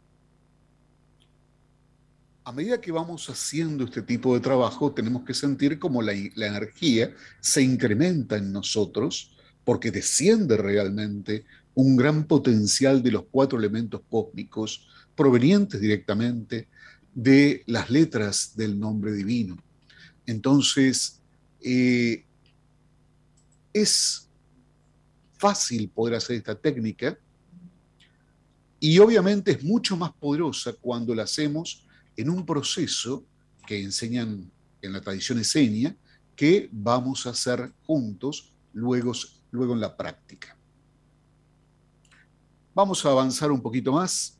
A medida que vamos haciendo este tipo de trabajo, tenemos que sentir como la, energía se incrementa en nosotros porque desciende realmente un gran potencial de los cuatro elementos cósmicos provenientes directamente de las letras del nombre divino. Entonces, eh, es fácil poder hacer esta técnica y obviamente es mucho más poderosa cuando la hacemos en un proceso que enseñan en la tradición esenia que vamos a hacer juntos luego, luego en la práctica. Vamos a avanzar un poquito más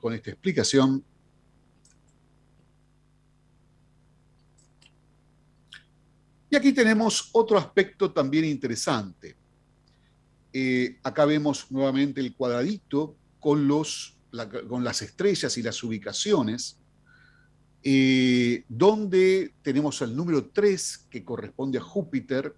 con esta explicación. Y aquí tenemos otro aspecto también interesante. Eh, acá vemos nuevamente el cuadradito con, los, con las estrellas y las ubicaciones, eh, donde tenemos el número 3 que corresponde a Júpiter,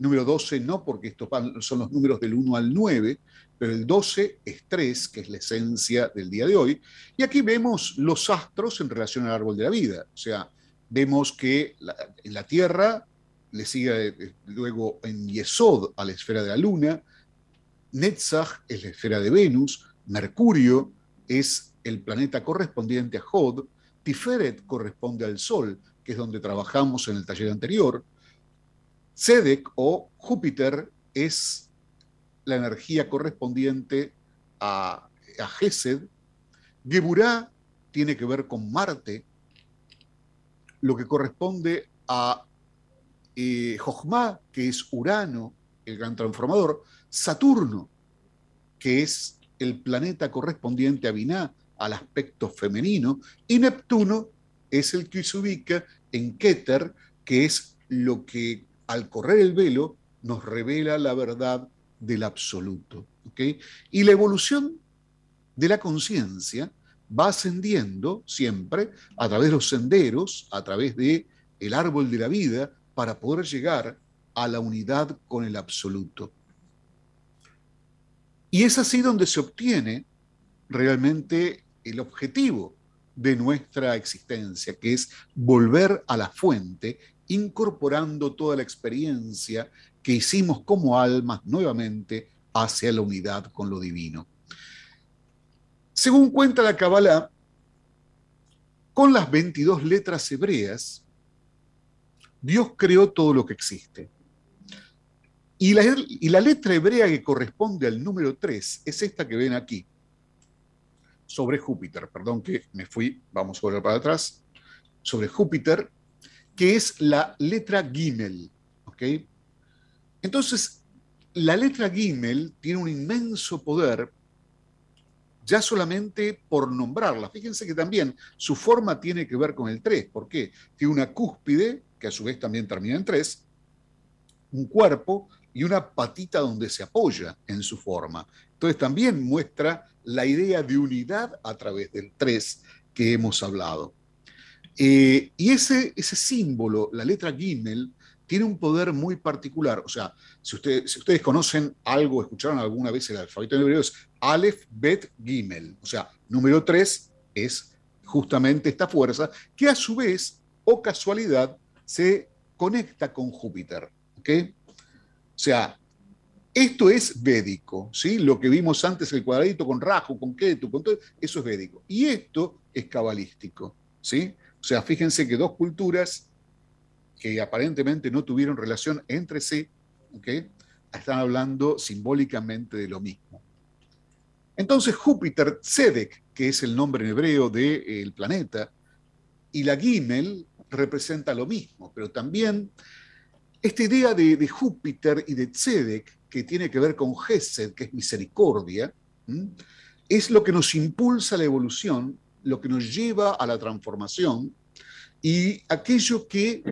número 12 no, porque estos son los números del 1 al 9, pero el 12 es 3, que es la esencia del día de hoy. Y aquí vemos los astros en relación al árbol de la vida. O sea, vemos que en la Tierra le sigue eh, luego en Yesod a la esfera de la Luna, Netzach es la esfera de Venus, Mercurio es el planeta correspondiente a Jod, Tiferet corresponde al Sol, que es donde trabajamos en el taller anterior, Sedek o Júpiter es la energía correspondiente a, a Gesed, Geburá tiene que ver con Marte, lo que corresponde a eh, que es Urano, el gran transformador, Saturno, que es el planeta correspondiente a Binah, al aspecto femenino, y Neptuno es el que se ubica en Keter, que es lo que al correr el velo nos revela la verdad del absoluto. Y la evolución de la conciencia va ascendiendo siempre a través de los senderos, a través de el árbol de la vida, para poder llegar a la unidad con el absoluto. Y es así donde se obtiene realmente el objetivo de nuestra existencia, que es volver a la fuente, incorporando toda la experiencia que hicimos como almas nuevamente hacia la unidad con lo divino. Según cuenta la Kabbalah, con las 22 letras hebreas, Dios creó todo lo que existe. Y la, letra hebrea que corresponde al número 3 es esta que ven aquí, sobre Júpiter, perdón que me fui, vamos a volver para atrás, sobre Júpiter, que es la letra Gimel. ¿ok? Entonces, la letra Gimel tiene un inmenso poder ya solamente por nombrarla. Fíjense que también su forma tiene que ver con el 3. ¿Por qué? Tiene una cúspide, que a su vez también termina en 3, un cuerpo y una patita donde se apoya en su forma. Entonces también muestra la idea de unidad a través del tres que hemos hablado. Eh, y ese, ese símbolo, la letra Gimel, tiene un poder muy particular. O sea, si, si ustedes conocen algo, escucharon alguna vez el alfabeto en hebreo, es Aleph, Bet, Gimel. O sea, número tres es justamente esta fuerza que a su vez, o casualidad, se conecta con Júpiter. ¿okay? O sea, esto es védico, ¿sí? Lo que vimos antes, el cuadradito con Rajo, con Ketu, con todo, eso es védico. Y esto es cabalístico, ¿sí? O sea, fíjense que dos culturas que aparentemente no tuvieron relación entre sí, ¿ok? Están hablando simbólicamente de lo mismo. Entonces Júpiter, Tzedek, que es el nombre en hebreo del planeta, y la Gimel representa lo mismo, pero también esta idea de, Júpiter y de Tzedek, que tiene que ver con Gesed, que es misericordia, es lo que nos impulsa la evolución, lo que nos lleva a la transformación y aquello que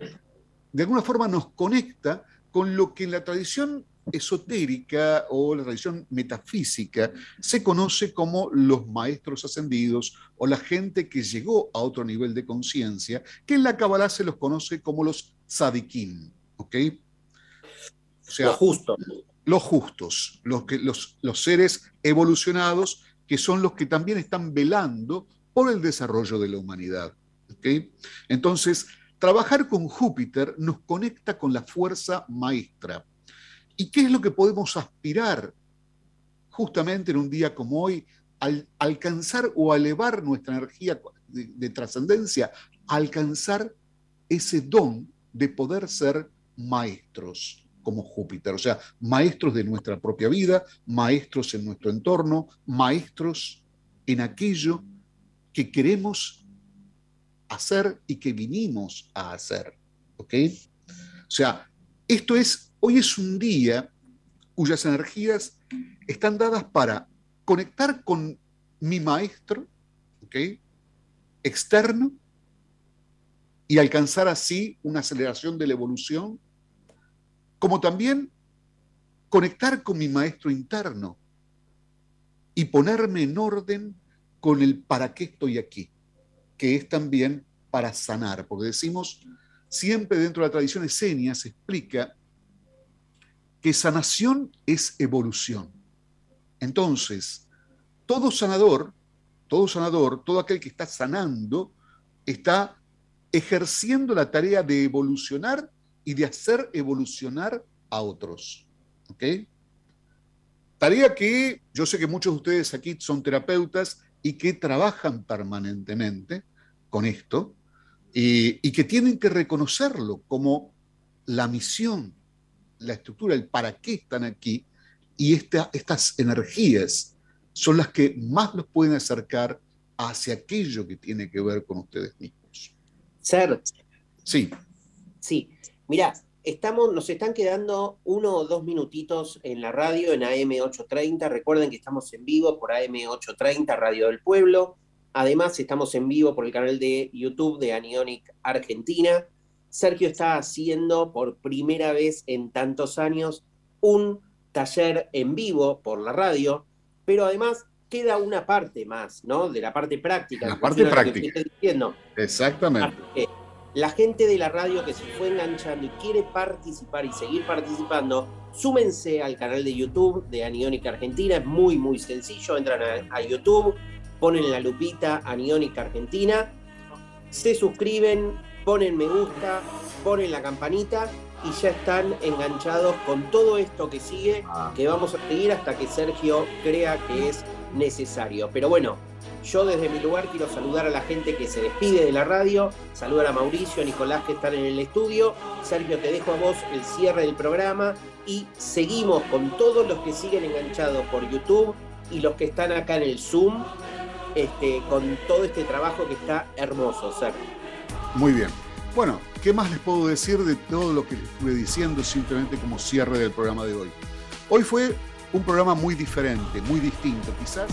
de alguna forma nos conecta con lo que en la tradición esotérica o la tradición metafísica se conoce como los maestros ascendidos o la gente que llegó a otro nivel de conciencia, que en la Kabbalah se los conoce como los tzadikim. ¿ok? O sea, los justos. Los justos, los, que, los, los seres evolucionados que son los que también están velando por el desarrollo de la humanidad. ¿ok? Entonces, trabajar con Júpiter nos conecta con la fuerza maestra. ¿Y qué es lo que podemos aspirar justamente en un día como hoy? Al alcanzar o elevar nuestra energía de, de trascendencia, alcanzar ese don de poder ser maestros. como Júpiter, o sea, maestros de nuestra propia vida, maestros en nuestro entorno, maestros en aquello que queremos hacer y que vinimos a hacer. ¿Ok? O sea, esto es, hoy es un día cuyas energías están dadas para conectar con mi maestro. Externo, y alcanzar así una aceleración de la evolución, como también conectar con mi maestro interno y ponerme en orden con el para qué estoy aquí, que es también para sanar, porque decimos siempre dentro de la tradición esenia se explica que sanación es evolución. Entonces, todo sanador, todo sanador, todo aquel que está sanando, está ejerciendo la tarea de evolucionar y de hacer evolucionar a otros. ¿Ok? Tarea que yo sé que muchos de ustedes aquí son terapeutas y que trabajan permanentemente con esto y, que tienen que reconocerlo como la misión, la estructura, el para qué están aquí y estas energías son las que más los pueden acercar hacia aquello que tiene que ver con ustedes mismos. Ser. Sí. Sí. Mira, estamos, nos están quedando uno o dos minutitos en la radio, en AM830. Recuerden que estamos en vivo por AM830, Radio del Pueblo. Además, estamos en vivo por el canal de YouTube de Anionic Argentina. Sergio está haciendo por primera vez en tantos años un taller en vivo por la radio, pero además queda una parte más, ¿no? De la parte práctica. La parte práctica. diciendo. Exactamente. La gente de la radio que se fue enganchando y quiere participar y seguir participando, súmense al canal de YouTube de Aniónica Argentina. Es muy, muy sencillo. Entran a, YouTube, ponen la lupita Aniónica Argentina, se suscriben, ponen me gusta, ponen la campanita y ya están enganchados con todo esto que sigue, ah. que vamos a seguir hasta que Sergio crea que es necesario. Pero bueno, yo desde mi lugar quiero saludar a la gente que se despide de la radio, saludar a Mauricio, a Nicolás que están en el estudio, Sergio te dejo a vos el cierre del programa y seguimos con todos los que siguen enganchados por YouTube y los que están acá en el Zoom, este, con todo este trabajo que está hermoso, Sergio. Muy bien. Bueno, ¿qué más les puedo decir de todo lo que estuve diciendo simplemente como cierre del programa de hoy? Hoy fue un programa muy diferente, muy distinto. Quizás